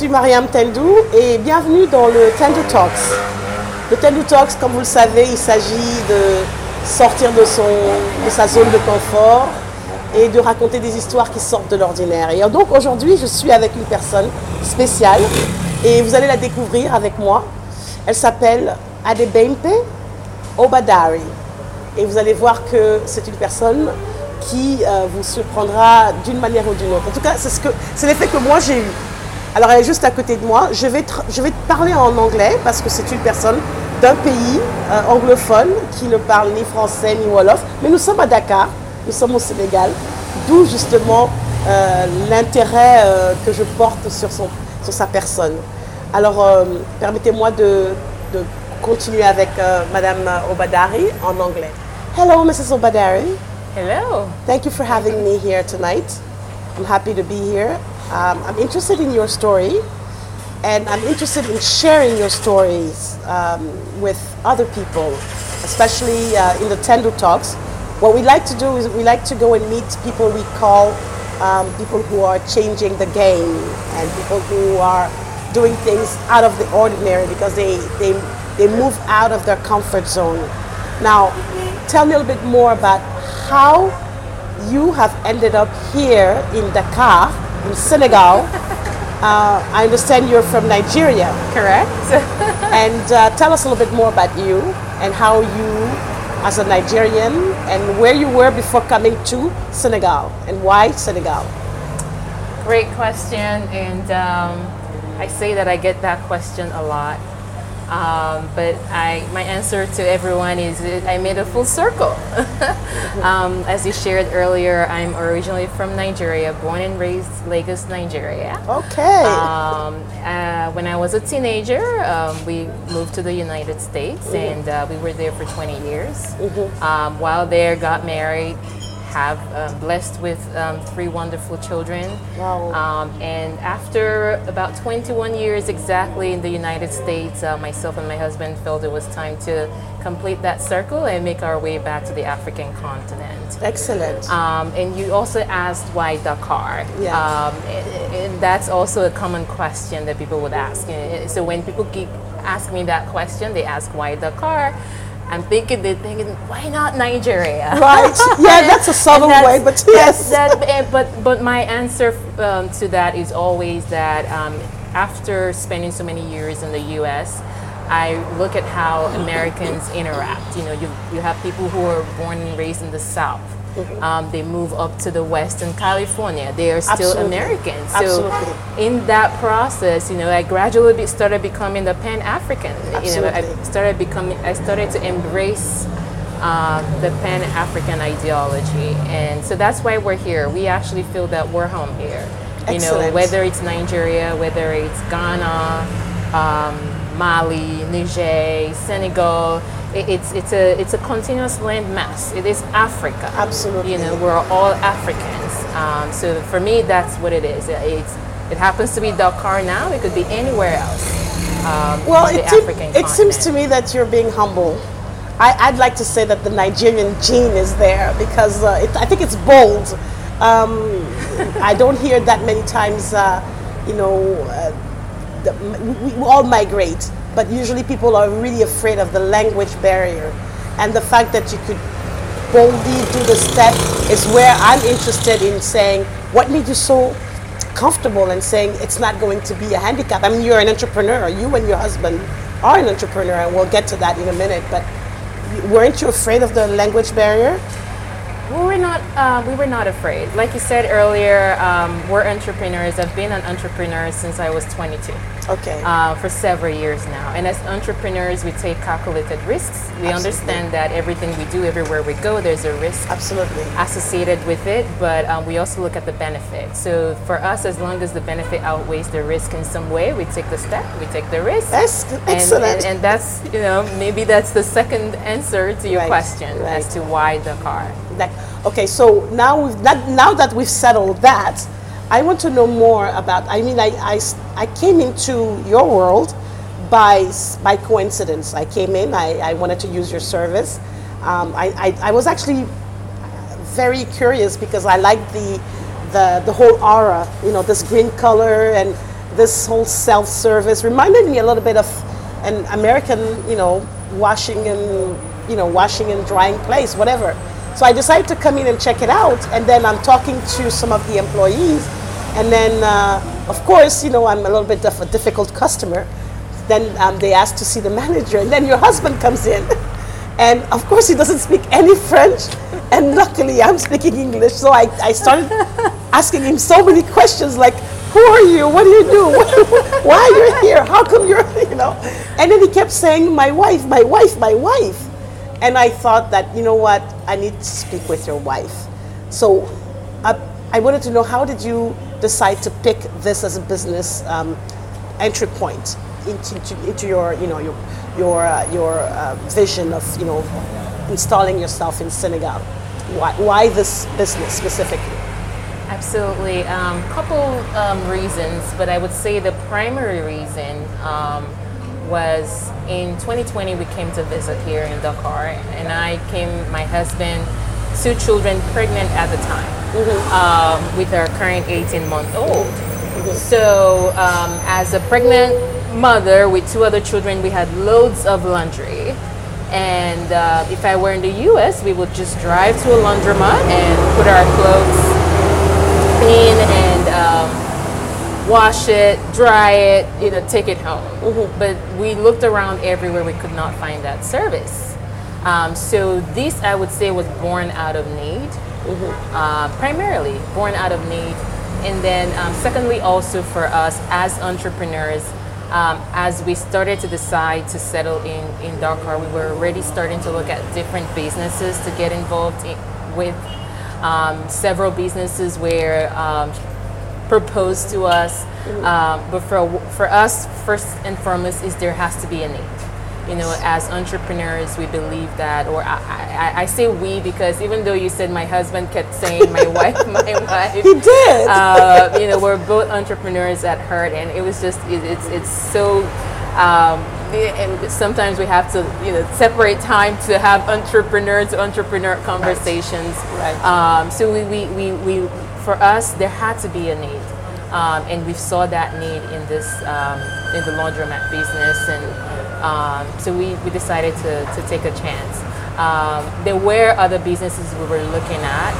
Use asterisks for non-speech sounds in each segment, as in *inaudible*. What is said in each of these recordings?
Je suis Mariam Tendou et bienvenue dans le Tendou Talks. Le Tendou Talks, comme vous le savez, il s'agit de sortir de, son, de sa zone de confort et de raconter des histoires qui sortent de l'ordinaire. Et donc aujourd'hui, je suis avec une personne spéciale et vous allez la découvrir avec moi. Elle s'appelle Adebempe Obadari. Et vous allez voir que c'est une personne qui euh, vous surprendra d'une manière ou d'une autre. En tout cas, c'est ce l'effet que moi j'ai eu. Alors elle est juste à côté de moi. Je vais, je vais parler en anglais parce que c'est une personne d'un pays euh, anglophone qui ne parle ni français ni wolof. Mais nous sommes à Dakar, nous sommes au Sénégal, d'où justement euh, l'intérêt euh, que je porte sur, son, sur sa personne. Alors permettez-moi de, de continuer avec Madame Obadari en anglais. Hello, Mrs. Obadari. Hello. Thank you for having me here tonight. I'm happy to be here. Um, I'm interested in your story, and I'm interested in sharing your stories um, with other people, especially uh, in the Tendo Talks. What we like to do is we like to go and meet people we call um, people who are changing the game and people who are doing things out of the ordinary because they, they, they move out of their comfort zone. Now, tell me a little bit more about how you have ended up here in Dakar, Senegal. *laughs* Uh, I understand you're from Nigeria. Correct. *laughs* And uh, tell us a little bit more about you and how you, as a Nigerian, and where you were before coming to Senegal and why Senegal. Great question, and um, I say that I get that question a lot. Um, but I, my answer to everyone is I made a full circle. *laughs* um, as you shared earlier, I'm originally from Nigeria, born and raised Lagos, Nigeria. Okay. Um, uh, when I was a teenager, um, we moved to the United States, and uh, we were there for 20 years. Um, while there, got married, have um, blessed with um, three wonderful children. Wow. Um, and after about 21 years exactly in the United States, uh, myself and my husband felt it was time to complete that circle and make our way back to the African continent. Excellent. Um, and you also asked why Dakar. Yeah. Um, and, and that's also a common question that people would ask. And So when people keep asking me that question, they ask why Dakar. I'm thinking they're thinking why not Nigeria? Right. *laughs* Yeah, that's a subtle And way, but yes. that, eh, but but my answer um, to that is always that um, after spending so many years in the U.S., I look at how Americans interact. You know, you you have people who are born and raised in the South. Mm-hmm. Um, they move up to the West in California. They are still Absolutely. Americans. So Absolutely. in that process, you know, I gradually be, started becoming the Pan African. You know, I started becoming. I started to embrace uh, the Pan African ideology, and so that's why we're here. We actually feel that we're home here. You know, whether it's Nigeria, whether it's Ghana, um, Mali, Niger, Senegal. It- It's it's a it's a continuous landmass. It is Africa. Absolutely. You know, we're all Africans. Um, so for me, that's what it is. It's it happens to be Dakar now. It could be anywhere else. Um, Well, it, seem- it seems to me that you're being humble. I, I'd like to say that the Nigerian gene is there because uh, it, I think it's bold. Um, *laughs* I don't hear that many times, uh, you know, uh, the, we, we all migrate, but usually people are really afraid of the language barrier. And the fact that you could boldly do the step is where I'm interested in saying what made you so comfortable and saying it's not going to be a handicap. I mean, you're an entrepreneur. You and your husband are an entrepreneur, and we'll get to that in a minute. But weren't you afraid of the language barrier? We were not. Uh, we were not afraid. Like you said earlier, um, we're entrepreneurs. I've been an entrepreneur since I was 22. Okay. uh, for several years now. And as entrepreneurs, we take calculated risks. We understand that everything we do, everywhere we go, there's a risk Absolutely. associated with it, but um, we also look at the benefit. So for us, as long as the benefit outweighs the risk in some way, we take the step, we take the risk. That's And, excellent. and, and that's, you know, maybe that's the second answer to your Right, question right. as to why Dakar. That, okay, so now we've that, now that we've settled that, I want to know more about. I mean, i i, I came into your world by by coincidence. I came in. I, I wanted to use your service. Um, I, I I was actually very curious because I like the the the whole aura. You know, this green color and this whole self-service reminded me a little bit of an American, you know, washing and you know washing and drying place, whatever. So I decided to come in and check it out, and then I'm talking to some of the employees, and then uh, of course, you know, I'm a little bit of a difficult customer. Then um, they ask to see the manager, and then your husband comes in. *laughs* And of course, he doesn't speak any French. And luckily, I'm speaking English. So I, I started *laughs* asking him so many questions like, who are you? What do you do? *laughs* Why are you here? How come you're, you know? And then he kept saying, my wife, my wife, my wife. And I thought that, you know what, I need to speak with your wife. So I, I wanted to know how did you decide to pick this as a business um, entry point into, into, your, you know, your, your, uh, your uh, vision of, you know, installing yourself in Senegal? Why, why this business specifically? Absolutely. Um, couple um, reasons, but I would say the primary reason um, was in 2020 we came to visit here in Dakar, and I came, my husband, two children pregnant at the time, um, with our current 18 month old. So, um, as a pregnant mother with two other children, we had loads of laundry. And uh, if I were in the US, we would just drive to a laundromat and put our clothes in and wash it, dry it, you know, take it home. But we looked around everywhere, we could not find that service. Um, so this, I would say, was born out of need, uh, primarily born out of need. And then um, secondly, also for us as entrepreneurs, um, as we started to decide to settle in, in Dakar, we were already starting to look at different businesses to get involved in, with um, several businesses where um, proposed to us. Um, but for, for us, first and foremost, is there has to be a need. You know, as entrepreneurs, we believe that, or I, I, I say we because even though you said my husband kept saying my *laughs* wife, my wife, He did. uh, you know, we're both entrepreneurs at heart, and it was just it, it's it's so. Um, and sometimes we have to, you know, separate time to have entrepreneur to entrepreneur conversations. Right. Um, so we, we, we, we, for us, there had to be a need, um, and we saw that need in this um, in the laundromat business, and um, so we, we decided to, to take a chance. Um, there were other businesses we were looking at,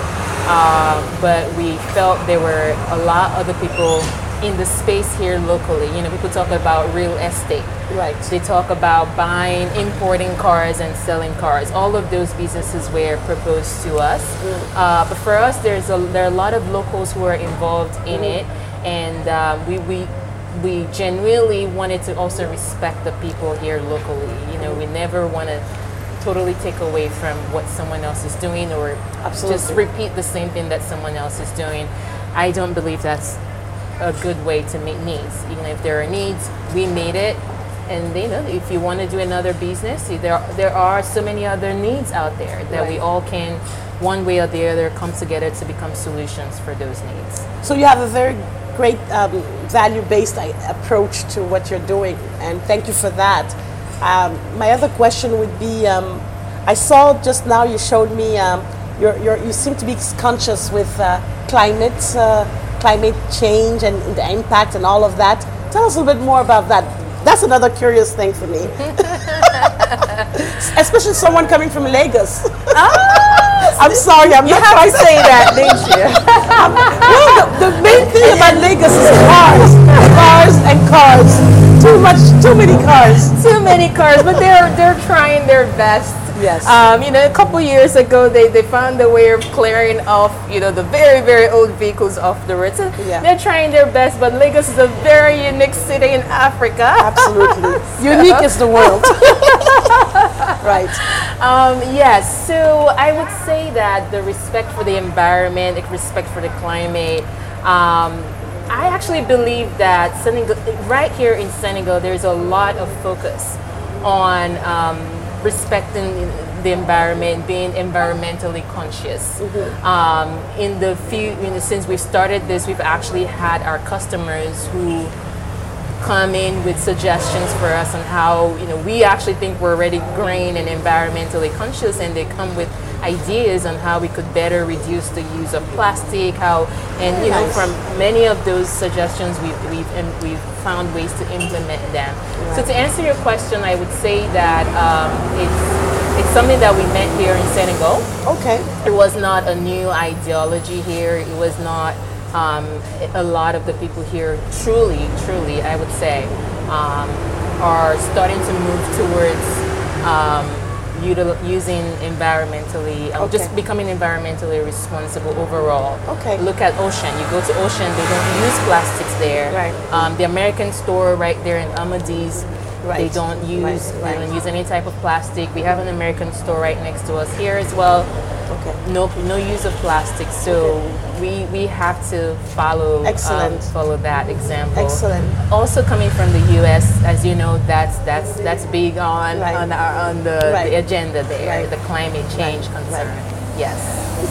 um, but we felt there were a lot of other people in the space here locally. You know, people talk about real estate. Right. They talk about buying, importing cars and selling cars. All of those businesses were proposed to us. Uh, but for us, there's a, there are a lot of locals who are involved in it, and uh, we, we we genuinely wanted to also respect the people here locally. You know, we never want to totally take away from what someone else is doing or just repeat the same thing that someone else is doing. I don't believe that's a good way to meet needs. Even if there are needs, we meet it. And you know, if you want to do another business, there there are so many other needs out there that we all can, one way or the other, come together to become solutions for those needs. So you have a very great um, value-based approach to what you're doing, and thank you for that. Um, my other question would be: um, I saw just now you showed me um, you're, you're, you seem to be conscious with uh, climate uh, climate change and the impact and all of that. Tell us a little bit more about that. That's another curious thing for me, *laughs* especially someone coming from Lagos. Oh, *laughs* I'm sorry, I'm You not have trying to say that, didn't you? *laughs* well, the, the main thing about Lagos is cars, cars and cars. Too much, too many cars. too many cars, but they're they're trying their best. Yes. Um, you know, a couple years ago, they, they found a way of clearing off, you know, the very very old vehicles off the road. So Yeah. they're trying their best, but Lagos is a very unique city in Africa. Absolutely, *laughs* unique is the world. *laughs* right. Um, yes, so I would say that the respect for the environment, the respect for the climate. Um, I actually believe that Senegal, right here in Senegal, there's a lot of focus on um, respecting the environment, being environmentally conscious. Um, in the few, you know, since we've started this, we've actually had our customers who come in with suggestions for us on how you know we actually think we're already green and environmentally conscious and they come with ideas on how we could better reduce the use of plastic. How and you know from many of those suggestions we've we've im- we've found ways to implement them. So to answer your question, I would say that um, it's it's something that we met here in Senegal. Okay. It was not a new ideology here. It was not um, a lot of the people here truly, truly, I would say, um, are starting to move towards um, util- using environmentally, um, just becoming environmentally responsible overall. Okay. Look at Auchan. You go to Auchan, they don't use plastics there. Right. Um, the American store right there in Almadies, they don't use Right, they don't use any type of plastic. We have an American store right next to us here as well Okay. no no use of plastic so we we have to follow um, follow that example Excellent. also coming from the US as you know that's that's that's big on Right. on our on the, Right. the agenda there Right. the climate change concern yes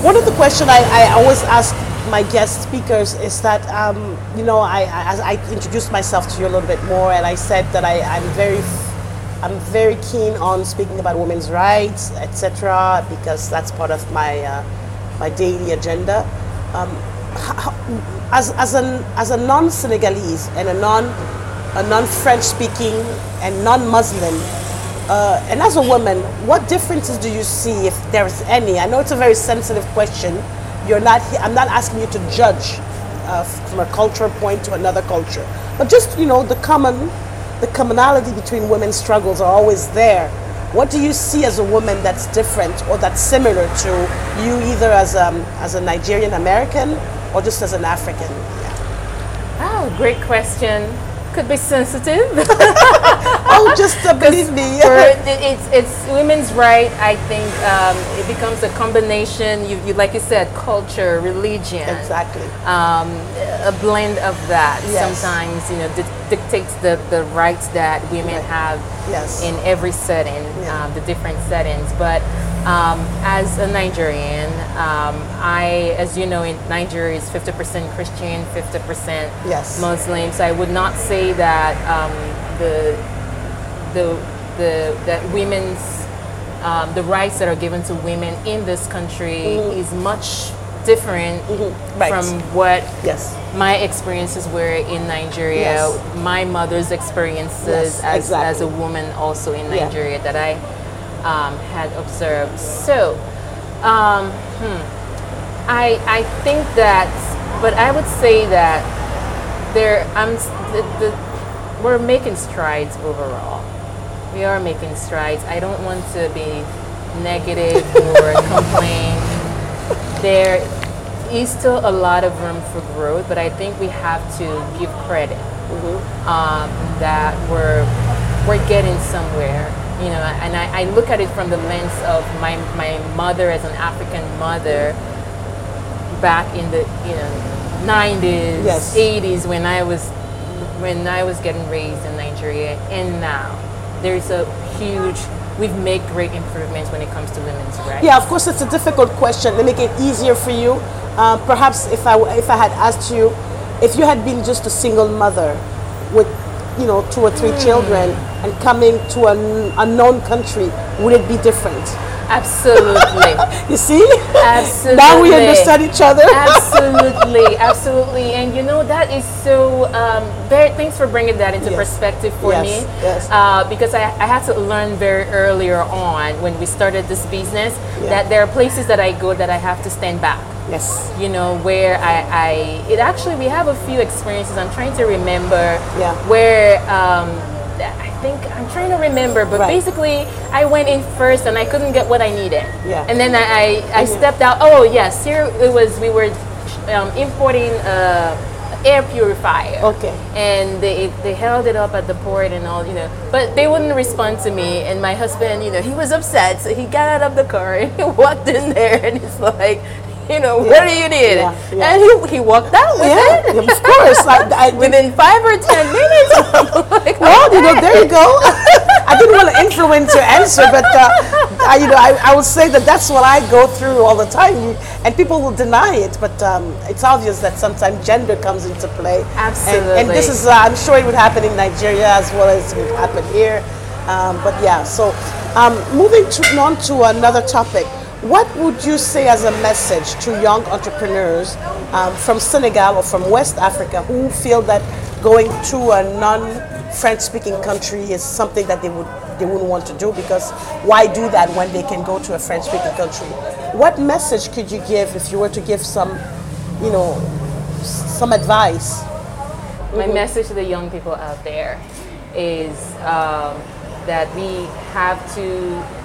One of the questions I, I always ask my guest speakers is that, um, you know, I, I, I introduced myself to you a little bit more and I said that I, I'm very I'm very keen on speaking about women's rights, etc., because that's part of my uh, my daily agenda. Um, h- h- as, as an as a non-Senegalese and a non a non-French speaking and non-Muslim, uh, and as a woman, what differences do you see, if there is any? I know it's a very sensitive question. You're not. I'm not asking you to judge uh, from a cultural point to another culture, but just you know the common, the commonality between women's struggles are always there. What do you see as a woman that's different or that's similar to you, either as a as a Nigerian American or just as an African? Yeah. oh great question could be sensitive *laughs* Oh, just uh, *laughs* believe me. *laughs* It's it's women's right. I think um, it becomes a combination. You, you like you said, culture, religion, exactly. um, a blend of that. Yes. Sometimes you know dictates the, the rights that women Right. have Yes. in every setting, Yeah. um, the different settings. But um, as a Nigerian, um, I, as you know, in Nigeria is 50% Christian, 50% Yes. Muslim. So I would not say that um, the the the that women's um, the rights that are given to women in this country is much different Mm-hmm. Right. from what Yes. my experiences were in Nigeria, Yes. my mother's experiences Yes, as, exactly. as a woman also in Yeah. Nigeria that I um, had observed. So, um, hmm, I I think that, but I would say that there I'm the, the, we're making strides overall. We are making strides. I don't want to be negative *laughs* or complain there is still a lot of room for growth, but I think we have to give credit um, that we're we're getting somewhere. You know, and I, I look at it from the lens of my my mother as an African mother back in the you know 90s, Yes. 80s when I was when I was getting raised in Nigeria, and now there's a huge. We've made great improvements when it comes to women's rights. Yeah, of course, it's a difficult question. Let me make it easier for you. Uh, perhaps if I if I had asked you, if you had been just a single mother with, you know, two or three children and coming to an unknown country, would it be different? Absolutely. *laughs* You see? Absolutely. now we understand each other. absolutely, *laughs* absolutely. And you know that is so. Um, very. Thanks for bringing that into Yes. perspective for Yes, me. yes. Uh, because I, I had to learn very earlier on when we started this business Yeah. that there are places that I go that I have to stand back. yes. You know where I, I it actually we have a few experiences. I'm trying to remember Yeah. where. Um, think I'm trying to remember, but Right. basically I went in first and I couldn't get what I needed. Yeah. And then I, I, I stepped out. Oh yes, here it was. We were um, importing uh, air purifier. Okay. And they they held it up at the port and all, you know, but they wouldn't respond to me. And my husband, you know, he was upset, so he got out of the car *laughs* and he walked in there and he's like. *laughs* You know, what do you need? Yeah, yeah. And he, he walked out with Yeah, it. of course. I, I, *laughs* Within five or ten minutes. *laughs* Like, Well, you know, there you go. I didn't want to influence your answer, but uh, I, you know, I, I would say that that's what I go through all the time, and people will deny it. But um, it's obvious that sometimes gender comes into play. And, and this is, uh, I'm sure it would happen in Nigeria as well as it would happen here. Um, but yeah, so um, moving to, on to another topic. What would you say as a message to young entrepreneurs um, from Senegal or from West Africa who feel that going to a non-French speaking country is something that they would they wouldn't want to do because why do that when they can go to a French speaking country? What message could you give if you were to give some, you know, some advice? My message to the young people out there is um, that we have to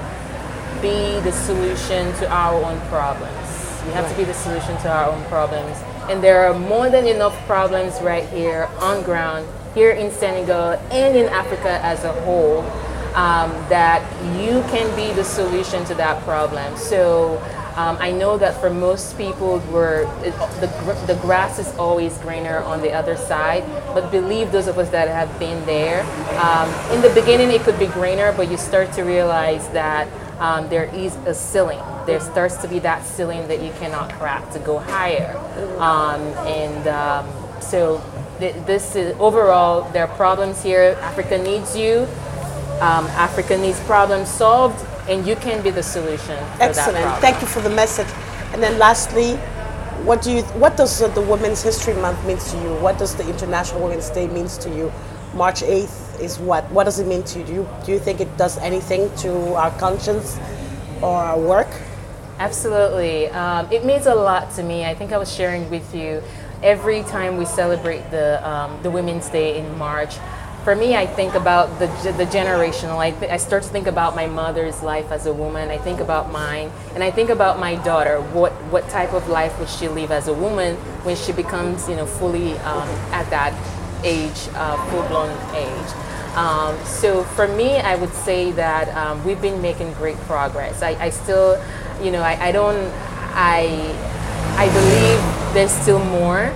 be the solution to our own problems. We have right. to be the solution to our own problems. And there are more than enough problems right here on ground, here in Senegal and in Africa as a whole, um, that you can be the solution to that problem. So um, I know that for most people, we're, the, the grass is always greener on the other side, but believe those of us that have been there. Um, in the beginning, it could be greener, but you start to realize that um, there is a ceiling. There starts to be that ceiling that you cannot crack to go higher. Um, and um, so th- this is overall, there are problems here. Africa needs you. Um, Africa needs problems solved, and you can be the solution. Excellent. Thank you for the message. And then lastly, what do you? What does the Women's History Month mean to you? What does the International Women's Day means to you? March 8th is what? What does it mean to you? Do you, do you think it does anything to our conscience or our work? Absolutely. Um, it means a lot to me. I think I was sharing with you every time we celebrate the, um, the Women's Day in March. For me, I think about the, the generational. I, th- I start to think about my mother's life as a woman. I think about mine, and I think about my daughter. What what type of life would she live as a woman when she becomes, you know, fully um, at that age, uh, full-blown age. Um, so for me, I would say that um, we've been making great progress. I, I still, you know, I, I, don't, I, I believe there's still more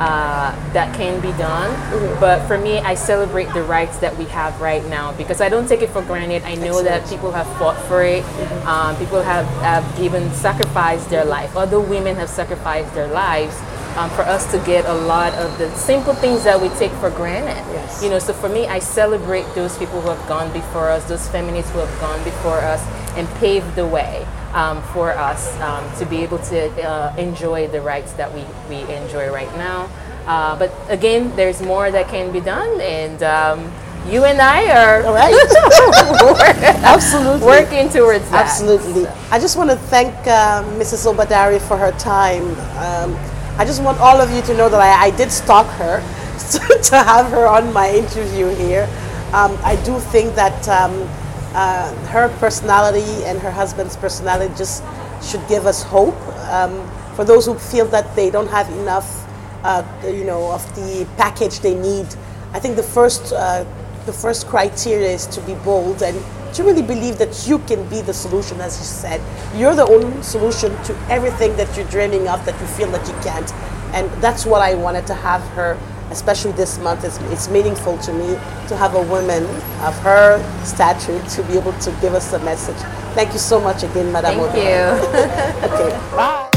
uh, that can be done. Mm-hmm. But for me, I celebrate the rights that we have right now because I don't take it for granted. I know Excellent. that people have fought for it. Mm-hmm. Um, people have, have even sacrificed their life. Other women have sacrificed their lives um, for us to get a lot of the simple things that we take for granted. Yes. You know, so for me, I celebrate those people who have gone before us, those feminists who have gone before us and paved the way um, for us um, to be able to uh, enjoy the rights that we, we enjoy right now. Uh, but again, there's more that can be done, and um, you and I are All right. *laughs* *laughs* absolutely working towards that. Absolutely. So. I just want to thank uh, Mrs. Obadari for her time. Um, I just want all of you to know that I, I did stalk her *laughs* to have her on my interview here. Um, I do think that um, uh, her personality and her husband's personality just should give us hope. Um, for those who feel that they don't have enough, uh, you know, of the package they need, I think the first, uh, the first criteria is to be bold and to really believe that you can be the solution, as you said. You're the only solution to everything that you're dreaming of that you feel that you can't. And that's what I wanted to have her, especially this month. It's, it's meaningful to me to have a woman of her stature to be able to give us a message. Thank you so much again, Madame. Thank you. *laughs* okay, bye.